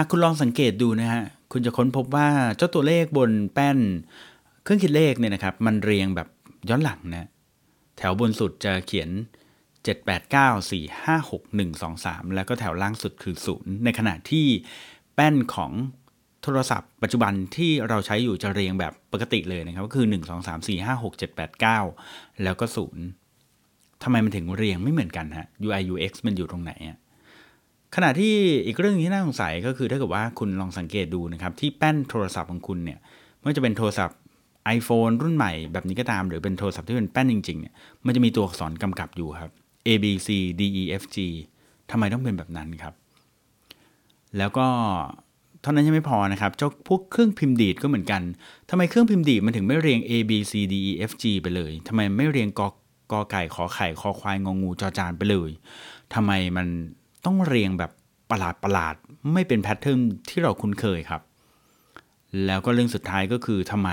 หากคุณลองสังเกตดูนะฮะ คุณจะค้นพบว่าเจ้าตัวเลขบนแป้น เครื่องคิดเลขเนี่ยนะครับ มันเรียงแบบย้อนหลังนะ แถวบนสุดจะเขียน 7 8 9 4 5 6 1 2 3 แล้วก็แถวล่างสุดคือ 0 ในขณะที่แป้นของโทรศัพท์ปัจจุบันที่เราใช้อยู่จะเรียงแบบปกติเลยนะครับ ก็คือ 1 2 3 4 5 6 7 8 9 แล้วก็ 0ทำไมมันถึงเรียงไม่เหมือนกันฮะ UI UX มันอยู่ตรงไหนอะ ขณะที่อีกเรื่องที่น่าสงสัยก็คือถ้าเกิดว่าคุณลองสังเกตดูนะครับ ที่แป้นโทรศัพท์ของคุณเนี่ยไม่ว่าจะเป็นโทรศัพท์ iPhone รุ่นใหม่แบบนี้ก็ตาม หรือเป็นโทรศัพท์ที่เป็นแป้นจริงๆเนี่ยมันจะมีตัวอักษรกำกับอยู่ครับ A B C D E F G ทำไมต้องเป็นแบบนั้นครับ แล้วก็เท่านั้นยังไม่พอนะครับ เจ้าพวกเครื่องพิมพ์ดีดก็เหมือนกันทำไมเครื่องพิมพ์ดีดมันถึงไม่เรียง A B C D E F G ไปเลยทำไมไม่เรียงกกอไก่ขอไข่คอควายงองูจอจานไปเลยทำไมมัน ต้องเรียงแบบประหลาดประหลาดไม่เป็นแพทเทิร์นที่เราคุ้นเคยครับ แล้วก็เรื่องสุดท้ายก็คือทำไม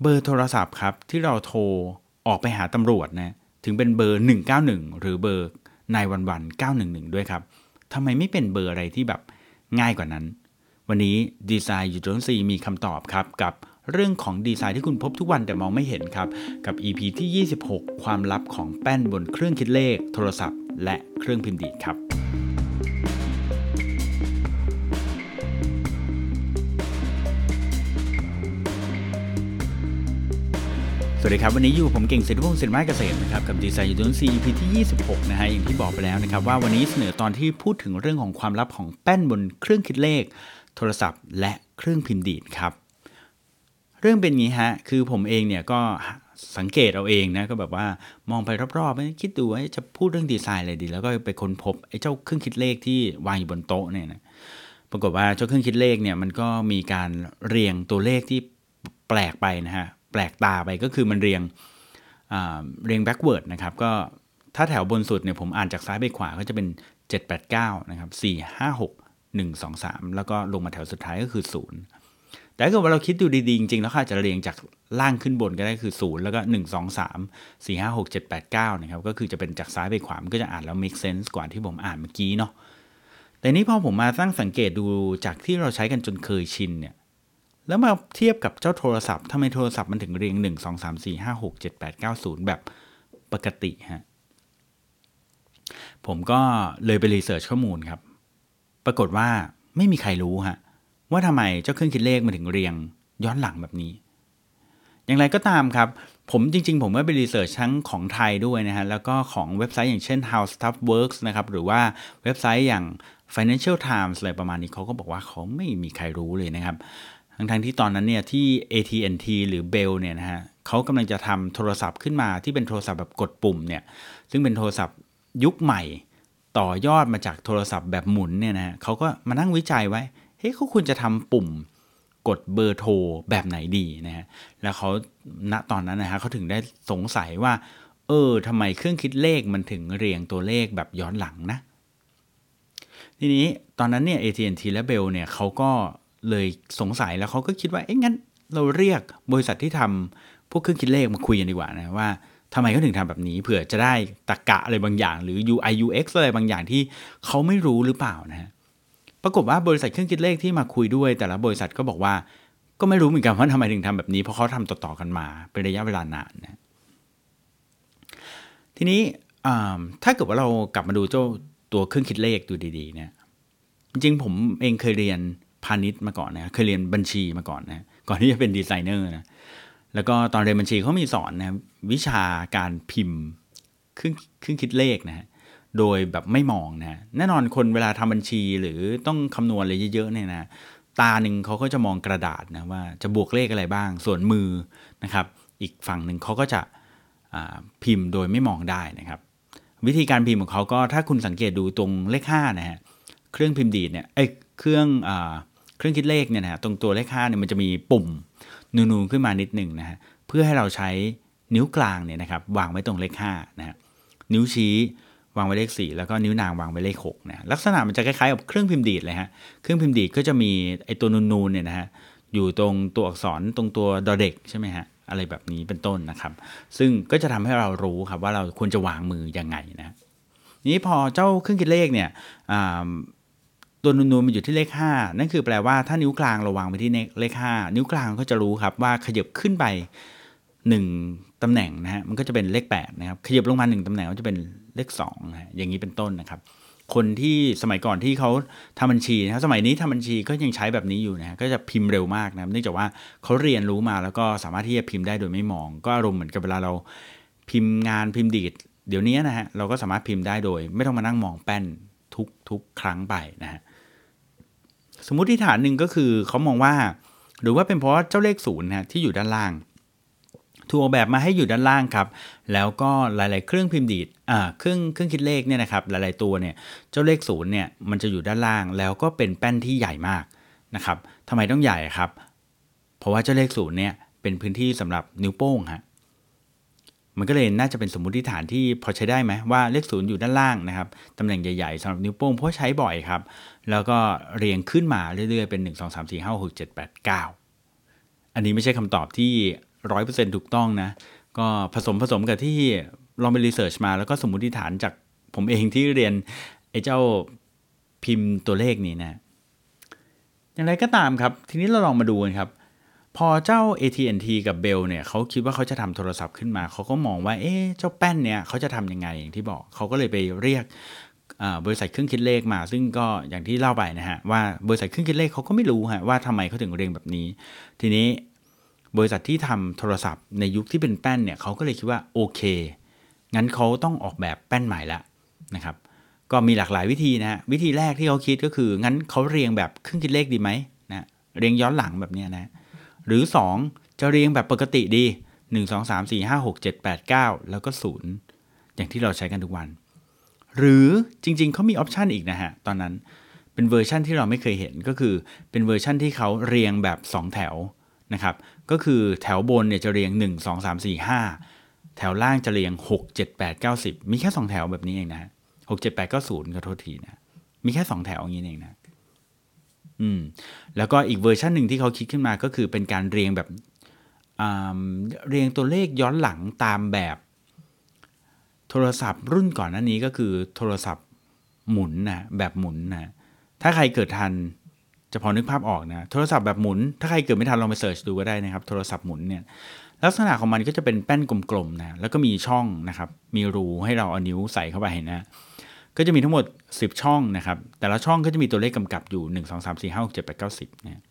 เบอร์โทรศัพท์ครับที่เราโทรออกไปหาตำรวจนะถึงเป็นเบอร์ 191 หรือเบอร์นายวันวัน911 ด้วยครับทำไมไม่เป็นเบอร์อะไรที่แบบง่ายกว่านั้น วันนี้ดีไซน์ยู่ตรงซีมีคำตอบครับกับเรื่องของดีไซน์ที่คุณพบทุกวันแต่มองไม่เห็นครับ กับ EP ที่ 26 ความลับของแป้นบนเครื่องคิดเลขโทรศัพท์ และเครื่องพิมพ์ดีดครับ สวัสดีครับ วันนี้อยู่ผมเก่งศิริพงศ์ศิริมาเกษมนะครับ กับดีไซน์ยูทูนซี EP ที่ 26 นะฮะอย่างที่บอกไปแล้วนะครับ ว่าวันนี้เสนอตอนที่พูดถึงเรื่องของความลับของแป้นบนเครื่องคิดเลข โทรศัพท์ และเครื่องพิมพ์ดีดครับเรื่องเป็นงี้ฮะ คือผมเองเนี่ยก็ สังเกตเอาเองนะก็แบบว่ามองไปรอบๆคิดดูว่าจะพูดเรื่องดีไซน์อะไรดี แล้วก็ไปค้นพบไอ้เจ้าเครื่องคิดเลขที่วางอยู่บนโต๊ะเนี่ยนะปรากฏว่าเจ้าเครื่องคิดเลขเนี่ยมันก็มีการเรียงตัวเลขที่แปลกไปนะฮะแปลกตาไปก็คือมันเรียงเรียง backward นะครับก็ถ้าแถวบนสุดเนี่ยผมอ่านจากซ้ายไปขวาก็จะเป็น 789 นะครับ 4 5 6 1 2 3 แล้วก็ลงมาแถวสุดท้ายก็คือ 0 แต่ถ้าเกิดว่าเราคิดดูดีๆ จริงๆ แล้วอาจจะเรียงจากล่างขึ้นบนก็ได้คือ 0 แล้วก็ 1 2 3 4 5 6 7 8 9 นะครับ ก็คือจะเป็นจากซ้ายไปขวา มันก็จะอ่านแล้ว make sense กว่าที่ผมอ่านเมื่อกี้เนาะ แต่นี้พอผมมาตั้งสังเกตดูจากที่เราใช้กันจนเคยชินเนี่ย แล้วมาเทียบกับเจ้าโทรศัพท์ทำไมโทรศัพท์มันถึงเรียง 1 2 3 4 5 6 7 8 9 0 แบบปกติฮะ ผมก็เลยไป research ข้อมูลครับ ปรากฏว่าไม่มีใครรู้ฮะ ว่าทำไมเจ้าเครื่องคิดเลขมันถึงเรียงย้อนหลังแบบนี้ อย่างไรก็ตามครับ ผมจริง ๆ ผมก็ไป research ทั้งของไทยด้วยนะฮะ แล้วก็ของเว็บไซต์อย่างเช่น How Stuff Works นะครับ หรือว่าเว็บไซต์อย่าง Financial Times อะไรประมาณนี้เขาก็บอกว่าเขาไม่มีใครรู้เลยนะครับ ทั้งที่ตอนนั้นเนี่ยที่ AT&T หรือ Bell เนี่ยนะฮะเขากำลังจะทำโทรศัพท์ขึ้นมาที่เป็นโทรศัพท์แบบกดปุ่มเนี่ย ซึ่งเป็นโทรศัพท์ยุคใหม่ ต่อยอดมาจากโทรศัพท์แบบหมุนเนี่ยนะฮะเขาก็มานั่งวิจัยไว้ เฮ้ยเขาควรจะทำปุ่มกดเบอร์โทรแบบไหนดีนะฮะ แล้วเขาณตอนนั้นนะฮะเขาถึงได้สงสัยว่า เออทำไมเครื่องคิดเลขมันถึงเรียงตัวเลขแบบย้อนหลังนะ ทีนี้ตอนนั้นเนี่ย AT&T และ Bell เนี่ยเขาก็เลยสงสัยแล้วเขาก็คิดว่า เอ๊ะงั้นเราเรียกบริษัทที่ทำพวกเครื่องคิดเลขมาคุยกันดีกว่านะว่าทำไมเขาถึงทำแบบนี้เผื่อจะได้ตรกกะอะไรบางอย่าง หรือ UI UX อะไรบางอย่างที่เขาไม่รู้หรือเปล่านะฮะ ปรากฏว่าบริษัทเครื่องคิดเลขที่มาคุยด้วย แต่ละบริษัทก็บอกว่า ก็ไม่รู้เหมือนกันว่าทำไมถึงทำแบบนี้ เพราะเขาทำต่อๆกันมาเป็นระยะเวลานานนะทีนี้ถ้าเกิดว่าเรากลับมาดูเจ้าตัวเครื่องคิดเลขดูดีๆ เนี่ย จริงผมเองเคยเรียนพาณิชย์มาก่อนนะเคยเรียนบัญชีมาก่อนนะก่อนที่จะเป็นดีไซเนอร์นะแล้วก็ตอนเรียนบัญชีเขามีสอนนะวิชาการพิมพ์เครื่องเครื่องคิดเลขนะฮะ โดยแบบไม่มองนะแน่นอนคนเวลาทำบัญชีหรือต้องคำนวณอะไรเยอะๆเนี่ยนะตาหนึ่งเขาก็จะมองกระดาษนะว่าจะบวกเลขอะไรบ้าง ส่วนมือนะครับ อีกฝั่งหนึ่งเขาก็จะพิมพ์โดยไม่มองได้นะครับ วิธีการพิมพ์ของเขาก็ถ้าคุณสังเกตดูตรงเลข5นะฮะเครื่องพิมพ์ดีดเนี่ยเอ้เครื่องอเครื่องคิดเลขเนี่ยนะตรงตัวเลข5เนี่ยมันจะมีปุ่มนูนๆขึ้นมานิดหนึ่งนะฮะเพื่อให้เราใช้นิ้วกลางเนี่ยนะครับวางไว้ตรงเลข5นะฮะนิ้วชี้ วางไว้เลข 4 แล้วก็นิ้วนางวางไว้เลข6นะลักษณะมันจะคล้ายๆกับเครื่องพิมพ์ดีดเลยฮะเครื่องพิมพ์ดีดก็จะมีไอ้ตัวนูนๆเนี่ยนะฮะอยู่ตรงตัวอักษรตรงตัวดอเด็กใช่ไหมฮะอะไรแบบนี้เป็นต้นนะครับ ซึ่งก็จะทำให้เรารู้ครับว่าเราควรจะวางมือยังไงนะนี้พอเจ้าเครื่องคิดเลขเนี่ยตัวนูนๆมันอยู่ที่เลข 5 นั่นคือแปลว่าถ้านิ้วกลางเราวางไปที่เลข 5 นิ้วกลางก็จะรู้ครับว่าขยับขึ้นไป 1ตำแหน่งนะฮะมันก็จะเป็นเลข8นะครับขยับลงมา 1ตำแหน่งก็จะเป็น เลข2นะฮะอย่างนี้เป็นต้นนะครับ คนที่สมัยก่อนที่เขาทำบัญชีนะครับสมัยนี้ทำบัญชีก็ยังใช้แบบนี้อยู่นะฮะก็จะพิมพ์เร็วมากนะเนื่องจากว่าเขาเรียนรู้มาแล้วก็สามารถที่จะพิมพ์ได้โดยไม่มอง ก็อารมณ์เหมือนกับเวลาเราพิมพ์งานพิมพ์ดีดเดี๋ยวนี้นะฮะเราก็สามารถพิมพ์ได้โดย ไม่ต้องมานั่งมองแป้นทุกทุกครั้งไปนะฮะสมมุติฐานหนึ่งก็คือเขามองว่า หรือว่าเป็นเพราะเจ้าเลขศูนย์นะที่อยู่ด้านล่าง ถูกออกแบบมาให้อยู่ด้านล่างครับ แล้วก็หลาย ๆ เครื่องพิมพ์ดีดอ่าเครื่องเครื่องคิดเลขเนี่ยนะครับหลาย ๆ ตัวเนี่ยเจ้าเลขศูนย์เนี่ยมันจะอยู่ด้านล่าง แล้วก็เป็นแป้นที่ใหญ่มากนะครับทำไมต้องใหญ่ครับ เพราะว่าเจ้าเลขศูนย์เนี่ยเป็นพื้นที่สำหรับนิ้วโป้งฮะมันก็เลยน่าจะเป็นสมมติฐานที่พอใช้ได้ไหมว่าเลขศูนย์อยู่ด้านล่างนะครับตำแหน่งใหญ่ๆสำหรับนิ้วโป้งเพราะใช้บ่อยครับ แล้วก็เรียงขึ้นมาเรื่อยๆเป็น 1 2 3 4 5 6 7 8 9 อันนี้ไม่ใช่คำตอบที่ ร้อยเปอร์เซ็นต์ถูกต้องนะ ก็ผสมผสมกับที่ลองไปรีเสิร์ชมาแล้วก็สมมติฐานจากผมเองที่เรียนไอ้เจ้าพิมพ์ตัวเลขนี้นะ อย่างไรก็ตามครับ ทีนี้เราลองมาดูกันครับ พอเจ้า AT&T กับ Bell เนี่ยเขาคิดว่าเขาจะทำโทรศัพท์ขึ้นมา เขาก็มองว่า เอ๊ะ เจ้าแป้นเนี่ยเขาจะทำยังไงอย่างที่บอก เขาก็เลยไปเรียกบริษัทเครื่องคิดเลขมา ซึ่งก็อย่างที่เล่าไปนะฮะ ว่าบริษัทเครื่องคิดเลขเขาก็ไม่รู้ฮะว่าทำไมเขาถึงเรียงแบบนี้ ทีนี้ บริษัทที่ทำโทรศัพท์ในยุคที่เป็นแป้นเนี่ยเขาก็เลยคิดว่าโอเค งั้นเขาต้องออกแบบแป้นใหม่ละนะครับ ก็มีหลากหลายวิธีนะฮะ วิธีแรกที่เขาคิดก็คือ งั้นเขาเรียงแบบเครื่องคิดเลขดีไหมนะ เรียงย้อนหลังแบบนี้นะ หรือ 2 จะเรียงแบบปกติดี 1 2 3 4 5 6 7 8 9 แล้วก็ 0 อย่างที่เราใช้กันทุกวัน หรือจริงๆเขามีออปชันอีกนะฮะ ตอนนั้นเป็นเวอร์ชั่นที่เราไม่เคยเห็นก็คือเป็นเวอร์ชั่นที่เขาเรียงแบบ 2 แถว นะครับ ก็คือแถวบนเนี่ยจะเรียง 1 2 3 4 5 แถวล่างจะเรียง 6 7 8 9 10 มีแค่ 2 แถวแบบนี้เองนะ6 7 8 9 0ขอโทษทีนะ มีแค่ 2 แถวอย่างนี้เองนะอืมแล้วก็อีกเวอร์ชันหนึ่งที่เขาคิดขึ้นมาก็คือเป็นการเรียงแบบเรียงตัวเลขย้อนหลังตามแบบโทรศัพท์รุ่นก่อนหน้านี้ก็คือโทรศัพท์หมุนนะแบบหมุนนะถ้าใครเกิดทัน จะพอนึกภาพออกนะโทรศัพท์แบบหมุน ถ้าใครเกิดไม่ทันลองไปเสิร์ชดูก็ได้นะครับ โทรศัพท์หมุนเนี่ยลักษณะของมันก็จะเป็นแป้นกลมๆนะแล้วก็มีช่องนะครับ มีรูให้เราเอานิ้วใส่เข้าไปนะก็จะมีทั้งหมด 10 ช่องนะครับ แต่ละช่องก็จะมีตัวเลขกำกับอยู่ 1 2 3 4 5 6 7 8 9 10นะ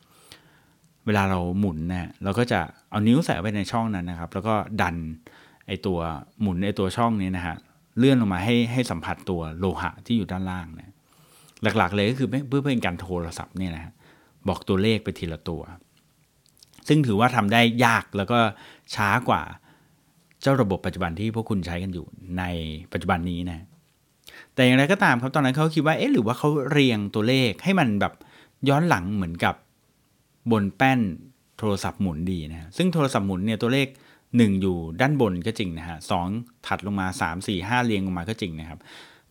เวลาเราหมุนนะเราก็จะเอานิ้วใส่ไว้ในช่องนั้นนะครับ แล้วก็ดันไอตัวหมุนไอตัวช่องนี้นะฮะเลื่อนลงมาให้ให้สัมผัสตัวโลหะที่อยู่ด้านล่างนะ หลักๆเลยก็คือเพื่อเป็นการโทรศัพท์เนี่ยนะบอกตัวเลขไปทีละตัว ซึ่งถือว่าทำได้ยากแล้วก็ช้ากว่าเจ้าระบบปัจจุบันที่พวกคุณใช้กันอยู่ในปัจจุบันนี้นะ แต่อย่างไรก็ตามครับตอนนั้นเขาคิดว่าเอ๊ะหรือว่าเขาเรียงตัวเลขให้มันแบบย้อนหลังเหมือนกับบนแป้นโทรศัพท์หมุนดีนะซึ่งโทรศัพท์หมุนเนี่ยตัวเลข 1 อยู่ด้านบนก็จริงนะฮะสถัดลงมา 3 4 5 เรียงลงมาก็จริงนะครับ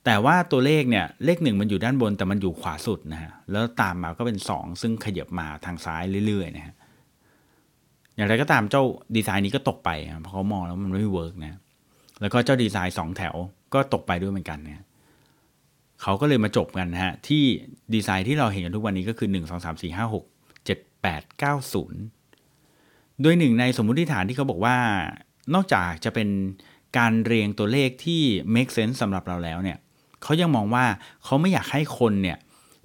แต่ว่าตัวเลขเนี่ยเลขหนึ่งมันอยู่ด้านบนแต่มันอยู่ขวาสุดนะฮะแล้วตามมาก็เป็น 2 ซึ่งขยับมาทางซ้ายเรื่อยๆนะฮะอย่างไรก็ตามเจ้าดีไซน์นี้ก็ตกไปเพราะเขามองแล้วมันไม่เวิร์กนะแล้วก็เจ้าดีไซน์2แถวก็ตกไปด้วยเหมือนกันนะเขาก็เลยมาจบกันนะฮะที่ดีไซน์ที่เราเห็นกันทุกวันนี้ก็คือ 1 2 3 4 5 6 7 8 9 0 โดยหนึ่งในสมมุติฐานที่เขาบอกว่านอกจากจะเป็นการเรียงตัวเลขที่ make sense สำหรับเราแล้วเนี่ย เขายังมองว่าเขาไม่อยากให้คนเนี่ย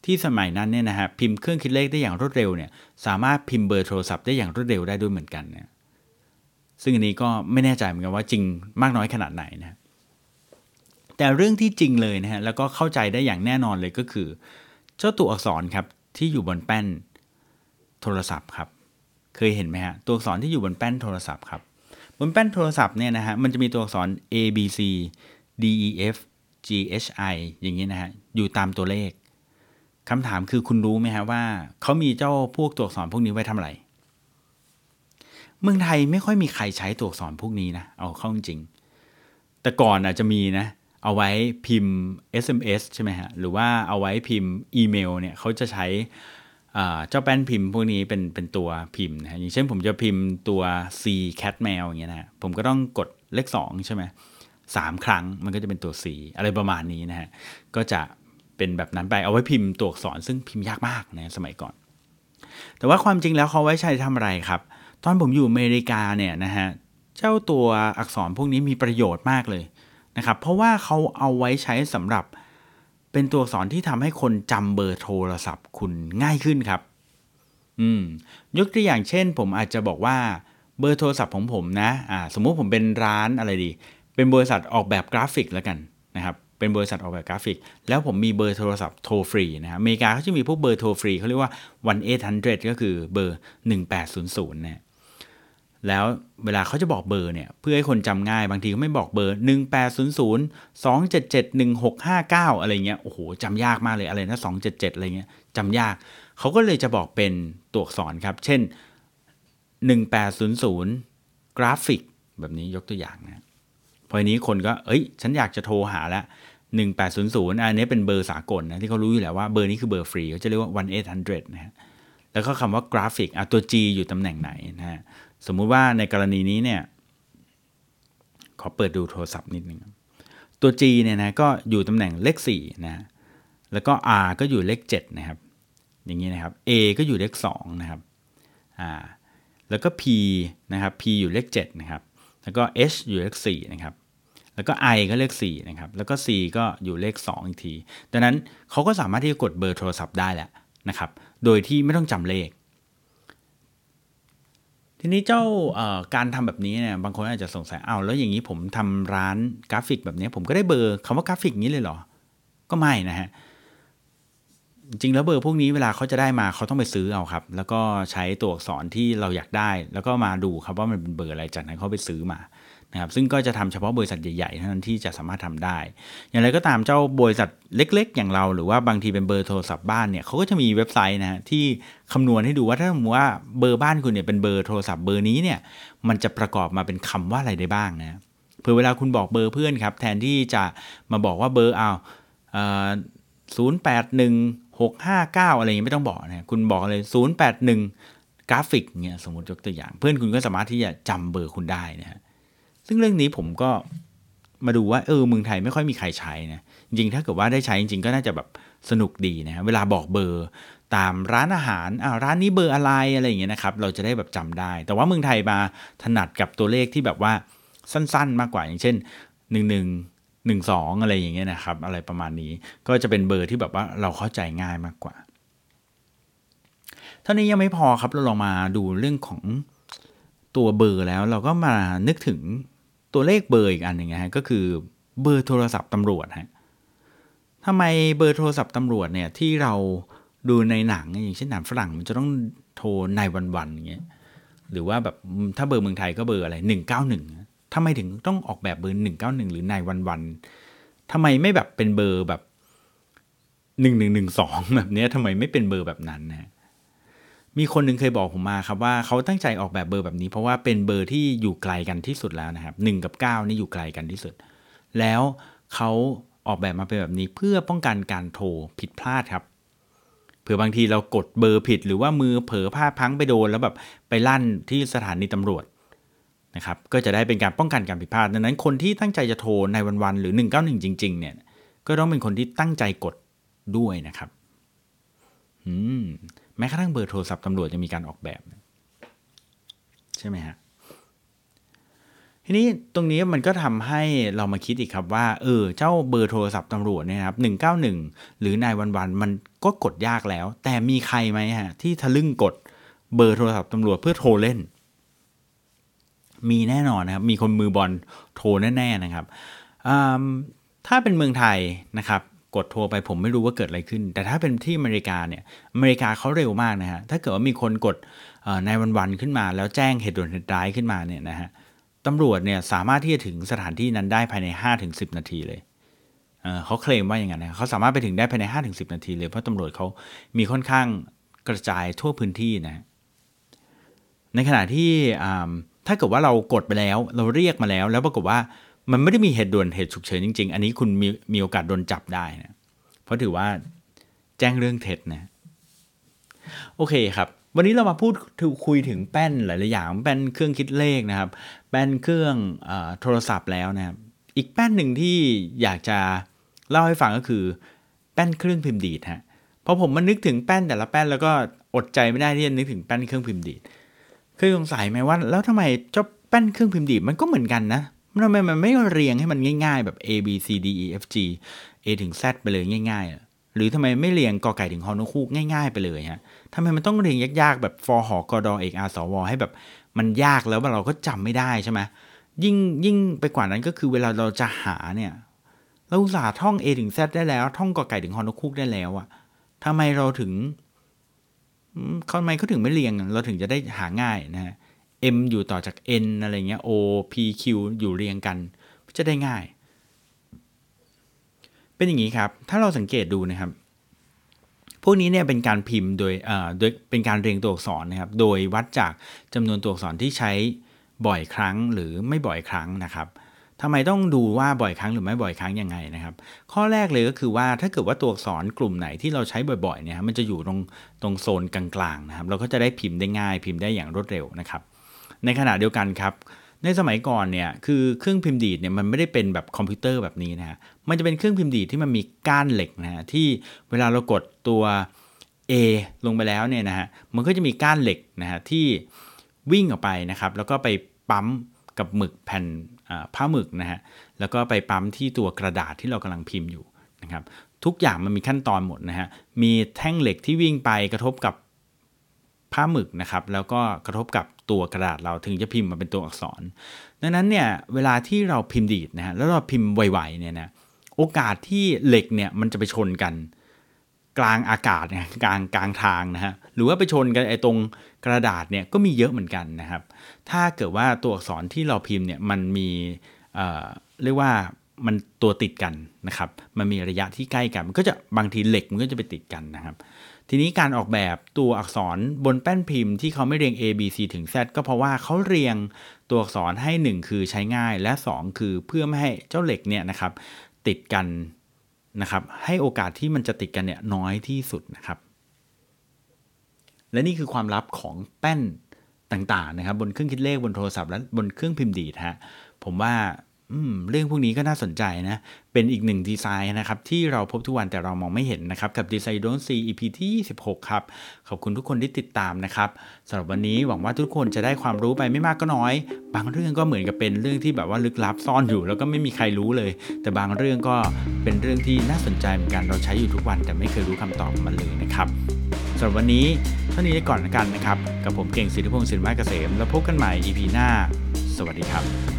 ที่สมัยนั้นเนี่ยนะฮะพิมพ์เครื่องคิดเลขได้อย่างรวดเร็วเนี่ยสามารถพิมพ์เบอร์โทรศัพท์ได้อย่างรวดเร็วได้ด้วยเหมือนกันเนี่ยซึ่งอันนี้ก็ไม่แน่ใจเหมือนกันว่าจริงมากน้อยขนาดไหนนะแต่เรื่องที่จริงเลยนะฮะแล้วก็เข้าใจได้อย่างแน่นอนเลยก็คือ เจ้าตัวอักษรครับที่อยู่บนแป้นโทรศัพท์ครับ เคยเห็นไหมฮะตัวอักษรที่อยู่บนแป้นโทรศัพท์ครับบนแป้นโทรศัพท์เนี่ยนะฮะมันจะมีตัวอักษร A B C D E F G H I อย่างนี้นะฮะ อยู่ตามตัวเลขคำถามคือคุณรู้ไหมฮะว่า เขามีเจ้าพวกตัวอักษรพวกนี้ไว้ทำอะไร เมืองไทยไม่ค่อยมีใครใช้ตัวอักษรพวกนี้นะ เอาเข้าจริง แต่ก่อนอาจจะมีนะ เอาไว้พิมพ์ SMS ใช่ไหมฮะ หรือว่าเอาไว้พิมพ์อีเมลเนี่ยเขาจะใช้เจ้าแป้นพิมพ์พวกนี้เป็นเป็นตัวพิมพ์นะอย่างเช่นผมจะพิมพ์ตัว C cat mail อย่างเงี้ยนะผมก็ต้องกดเลข2ใช่ไหม สามครั้งมันก็จะเป็นตัว C อะไรประมาณนี้นะฮะ ก็จะเป็นแบบนั้นไปเอาไว้พิมพ์ตัวอักษรซึ่งพิมพ์ยากมากนะสมัยก่อน แต่ว่าความจริงแล้วเขาไว้ใช้ทำอะไรครับ ตอนผมอยู่อเมริกาเนี่ยนะฮะ เจ้าตัวอักษรพวกนี้มีประโยชน์มากเลยนะครับ เพราะว่าเขาเอาไว้ใช้สำหรับเป็นตัวอักษรที่ทำให้คนจำเบอร์โทรศัพท์คุณง่ายขึ้นครับ อืม ยกตัวอย่างเช่น ผมอาจจะบอกว่าเบอร์โทรศัพท์ของผมนะ อ่า สมมุติผมเป็นร้านอะไรดี เป็นบริษัทออกแบบกราฟิกแล้วกันนะครับเป็นบริษัทออกแบบกราฟิก แล้วผมมีเบอร์โทรศัพท์โทรฟรีนะครับอเมริกาเขาจะมีพวกเบอร์โทรฟรีเขาเรียกว่า 1 800 ก็คือเบอร์ 1800นะแล้วเวลาเขาจะบอกเบอร์เนี่ยเพื่อให้คนจำง่ายบางทีเขาไม่บอกเบอร์ 1800 277 1659 อะไรเงี้ยโอ้โหจำยากมากเลยอะไรนะ277 อะไรเงี้ยจำยาก เขาก็เลยจะบอกเป็นตัวอักษรครับ เช่น 1800 กราฟิก แบบนี้ยกตัวอย่างนะ อันนี้คนก็เอ้ย ฉันอยากจะโทรหาละ1800 อันนี้เป็นเบอร์สากลนะ ที่เขารู้อยู่แล้วว่าเบอร์นี้คือเบอร์ฟรีเขาจะเรียกว่า 1800 นะฮะแล้วก็คำว่ากราฟิกอะตัว G อยู่ตำแหน่งไหนนะฮะสมมุติว่าในกรณีนี้เนี่ย ขอเปิดดูโทรศัพท์นิดนึงตัว G เนี่ยนะก็อยู่ตำแหน่งเลข4นะแล้วก็ R ก็อยู่เลข7นะครับ อย่างนี้นะครับ A ก็อยู่เลข2นะครับอ่าแล้วก็ P นะครับ P อยู่เลข7นะครับ แล้วก็ H อยู่เลข4นะครับ แล้วก็ I ก็เลข4นะครับ แล้วก็ C ก็อยู่เลข 2 อีกที ดังนั้นเขาก็สามารถที่จะกดเบอร์โทรศัพท์ได้แหละนะครับ โดยที่ไม่ต้องจำเลข ทีนี้เจ้าการทำแบบนี้เนี่ยบางคนอาจจะสงสัยเอาแล้วอย่างนี้ผมทำร้านกราฟิกแบบนี้ผมก็ได้เบอร์คำว่ากราฟิกนี้เลยเหรอ ก็ไม่นะฮะจริงแล้วเบอร์พวกนี้เวลาเขาจะได้มาเขาต้องไปซื้อเอาครับ แล้วก็ใช้ตัวอักษรที่เราอยากได้ แล้วก็มาดูครับว่ามันเป็นเบอร์อะไรจากนั้นเขาไปซื้อมา นะครับซึ่งก็จะทำเฉพาะบริษัทใหญ่ๆเท่านั้นที่จะสามารถทำได้ อย่างไรก็ตามเจ้าบริษัทเล็ก ๆ อย่างเราหรือว่าบางทีเป็นเบอร์โทรศัพท์บ้านเนี่ยเขาก็จะมีเว็บไซต์นะฮะที่คำนวณให้ดูว่าถ้าสมมติว่าเบอร์บ้านคุณเนี่ยเป็นเบอร์โทรศัพท์เบอร์นี้เนี่ยมันจะประกอบมาเป็นคำว่าอะไรได้บ้างนะเผื่อเวลาคุณบอกเบอร์เพื่อนครับแทนที่จะมาบอกว่าเบอร์เอาศูนย์แปดหนึ่งหกห้าเก้าอะไรอย่างนี้ไม่ต้องบอกนะคุณบอกเลยศูนย์แปดหนึ่งกราฟิกเนี่ยสมมติยกตัวอย่าง เพื่อนคุณก็สามารถที่จะจำเบอร์คุณได้นะฮะ ซึ่งเรื่องนี้ผมก็มาดูว่าเออเมืองไทยไม่ค่อยมีใครใช้นะจริงถ้าเกิดว่าได้ใช้จริงๆก็น่าจะแบบสนุกดีนะเวลาบอกเบอร์ตามร้านอาหารอ่าร้านนี้เบอร์อะไรอะไรอย่างเงี้ยนะครับ เราจะได้แบบจำได้ แต่ว่าเมืองไทยมาถนัดกับตัวเลขที่แบบว่าสั้นๆ มากกว่าอย่างเช่น 1 1 1 2 อะไรอย่างเงี้ยนะครับ อะไรประมาณนี้ก็จะเป็นเบอร์ที่แบบว่าเราเข้าใจง่ายมากกว่า เท่านี้ยังไม่พอครับเราลองมาดูเรื่องของตัวเบอร์แล้วเราก็มานึกถึง ตัวเลขเบอร์อีกอันหนึ่งนะฮะก็คือเบอร์โทรศัพท์ตำรวจฮะทำไมเบอร์โทรศัพท์ตำรวจเนี่ยที่เราดูในหนังอย่างเช่นหนังฝรั่งมันจะต้องโทรในวันๆอย่างเงี้ยหรือว่าแบบถ้าเบอร์เมืองไทยก็เบอร์อะไรหนึ่งเก้าหนึ่งทำไมถึงต้องออกแบบเบอร์หนึ่งเก้าหนึ่งหรือในวันๆทำไมไม่แบบเป็นเบอร์แบบหนึ่งหนึ่งหนึ่งสองแบบเนี้ยทำไมไม่เป็นเบอร์แบบนั้นนะ มีคนหนึ่งเคยบอกผมมาครับว่าเขาตั้งใจออกแบบเบอร์แบบนี้ เพราะว่าเป็นเบอร์ที่อยู่ไกลกันที่สุดแล้วนะครับหกับ 9 นี่อยู่ไกลกันที่สุด แล้วเขาออกแบบมาเป็นแบบนี้เพื่อป้องกันการโทรผิดพลาดครับเผื่อบางทีเรากดเบอร์ผิด หรือว่ามือเผลอพลาดพังไปโดนแล้วแบบไปลั่นที่สถานีตำรวจนะครับก็จะได้เป็นการป้องกันการผิดพลาดดังนั้นคนที่ตั้งใจจะโทรในวันๆหรือ 191 จริง ๆ เนี่ยก็ต้องเป็นคนที่ตั้งใจกดด้วยนะครับอืม แม้กระทั่งเบอร์โทรศัพท์ตำรวจจะมีการออกแบบ ใช่ไหมฮะทีนี้ตรงนี้มันก็ทำให้เรามาคิดอีกครับว่า เออ เจ้าเบอร์โทรศัพท์ตำรวจเนี่ยครับหนึ่งเก้าหนึ่งหรือนายวันวันมันก็กดยากแล้ว แต่มีใครไหมฮะ ที่ทะลึ่งกดเบอร์โทรศัพท์ตำรวจเพื่อโทรเล่น มีแน่นอนนะครับ มีคนมือบอลโทรแน่ๆนะครับถ้าเป็นเมืองไทยนะครับ กดโทรไปผมไม่รู้ว่าเกิดอะไรขึ้น แต่ถ้าเป็นที่อเมริกาเนี่ยอเมริกาเขาเร็วมากนะฮะถ้าเกิดว่ามีคนกดในวันๆขึ้นมา แล้วแจ้งเหตุด่วนเหตุร้ายขึ้นมาเนี่ยนะฮะตำรวจเนี่ยสามารถที่จะถึงสถานที่นั้นได้ภายใน 5-10 นาทีเลยเเขาเคลมว่าอย่างนั้นนะเขาสามารถไปถึงได้ภายใน 5-10 นาทีเลย เพราะตำรวจเขามีค่อนข้างกระจายทั่วพื้นที่นะในขณะที่ถ้าเกิดว่าเรากดไปแล้ว เราเรียกมาแล้ว แล้วปรากฏว่า มันไม่ได้มีเหตุด่วนเหตุฉุกเฉินจริง ๆ อันนี้คุณมีมีโอกาสโดนจับได้นะเพราะถือว่าแจ้งเรื่องเท็จนะโอเคครับ วันนี้เรามาพูดคุยถึงแป้นหลายๆอย่างแป้นเครื่องคิดเลขนะครับ แป้นเครื่องอโทรศัพท์แล้วนะครับอีกแป้นหนึ่งที่อยากจะเล่าให้ฟังก็คือ แป้นเครื่องพิมพ์ดีดฮะพอผมมานึกถึงแป้นแต่ละแป้นแล้วก็อดใจไม่ได้ที่จะนึกถึงแป้นเครื่องพิมพ์ดีดเคยสงสัยไหมว่า แล้วทำไมเจ้าแป้นเครื่องพิมพ์ดีดมันก็เหมือนกันนะ ทำไมมันไม่เรียงให้มันง่าย ๆ แบบ A B C D E F G A ถึง Z ไปเลยง่ายๆ หรือทำไมไม่เรียงกอไก่ถึงฮอนคูกง่ายๆ ไปเลยฮะทำไมมันต้องเรียงยากๆ แบบฟอหอกอดอเอกอาสวให้แบบมันยากแล้วเราก็จำไม่ได้ใช่ไหมยิ่งยิ่งไปกว่านั้นก็คือเวลาเราจะหาเนี่ยเราอุตส่าห์ท่อง A ถึง Z ได้แล้ว ท่องกอไก่ถึงฮอนคูกได้แล้วอะทำไมเราถึงทำไมเขาถึงไม่เรียงเราถึงจะได้หาง่ายนะฮะ M อยู่ต่อจาก N อะไรเงี้ย O P Q อยู่เรียงกัน จะได้ง่าย เป็นอย่างนี้ครับ ถ้าเราสังเกตดูนะครับ พวกนี้เนี่ยเป็นการพิมพ์โดยเอ่อโดยเป็นการเรียงตัวอักษรนะครับ โดยวัดจากจำนวนตัวอักษรที่ใช้บ่อยครั้งหรือไม่บ่อยครั้งนะครับทำไมต้องดูว่าบ่อยครั้งหรือไม่บ่อยครั้งยังไงนะครับ ข้อแรกเลยก็คือว่าถ้าเกิดว่าตัวอักษรกลุ่มไหนที่เราใช้บ่อยๆเนี่ยมันจะอยู่ตรงตรงโซนกลางๆนะครับ เราก็จะได้พิมพ์ได้ง่าย พิมพ์ได้อย่างรวดเร็วนะครับ ในขณะเดียวกันครับ ในสมัยก่อนเนี่ยคือเครื่องพิมพ์ดีดเนี่ยมันไม่ได้เป็นแบบคอมพิวเตอร์แบบนี้นะฮะมันจะเป็นเครื่องพิมพ์ดีดที่มันมีก้านเหล็กนะฮะที่เวลาเรากดตัว A ลงไปแล้วเนี่ยนะฮะมันก็จะมีก้านเหล็กนะฮะที่วิ่งออกไปนะครับ แล้วก็ไปปั๊มกับหมึกแผ่นผ้าหมึกนะฮะแล้วก็ไปปั๊มที่ตัวกระดาษที่เรากำลังพิมพ์อยู่นะครับทุกอย่างมันมีขั้นตอนหมดนะฮะมีแท่งเหล็กที่วิ่งไปกระทบกับ ผ้าหมึกนะครับแล้วก็กระทบกับตัวกระดาษเราถึงจะพิมพ์มาเป็นตัวอักษร ดังนั้นเนี่ยเวลาที่เราพิมพ์ดีดนะฮะแล้วเราพิมพ์ไวๆเนี่ยนะโอกาสที่เหล็กเนี่ยมันจะไปชนกัน กลางอากาศเนี่ยกลางกลางทางนะฮะหรือว่าไปชนกันไอ้ตรงกระดาษเนี่ยก็มีเยอะเหมือนกันนะครับ ถ้าเกิดว่าตัวอักษรที่เราพิมพ์เนี่ยมันมีเอ่อเรียกว่ามันตัวติดกันนะครับ มันมีระยะที่ใกล้กัน มันก็จะบางทีเหล็กมันก็จะไปติดกันนะครับ ทีนี้การออกแบบตัวอักษรบนแป้นพิมพ์ที่เขาไม่เรียง A B C ถึง Z ก็เพราะว่าเขาเรียงตัวอักษรให้ 1 คือใช้ง่ายและ 2 คือเพื่อไม่ให้เจ้าเหล็กเนี่ยนะครับติดกันนะครับให้โอกาสที่มันจะติดกันเนี่ยน้อยที่สุดนะครับ และนี่คือความลับของแป้นต่างๆนะครับ บนเครื่องคิดเลขบนโทรศัพท์และบนเครื่องพิมพ์ดีดฮะผมว่า เรื่องพวกนี้ก็น่าสนใจนะ เป็นอีกหนึ่งดีไซน์นะครับ ที่เราพบทุกวันแต่เรามองไม่เห็นนะครับ กับดีไซน์โดนซี EP ที่26 ครับ ขอบคุณทุกคนที่ติดตามนะครับสำหรับวันนี้หวังว่าทุกคนจะได้ความรู้ไปไม่มากก็น้อย บางเรื่องก็เหมือนกับเป็นเรื่องที่แบบว่าลึกลับซ่อนอยู่ แล้วก็ไม่มีใครรู้เลย แต่บางเรื่องก็เป็นเรื่องที่น่าสนใจเหมือนกันเราใช้อยู่ทุกวัน แต่ไม่เคยรู้คำตอบมันเลยนะครับสำหรับวันนี้เท่านี้ก่อนกันนะครับกับผมเก่งสิทธิพงศ์สินไม้เกษม แล้วพบกันใหม่ EP หน้า สวัสดีครับ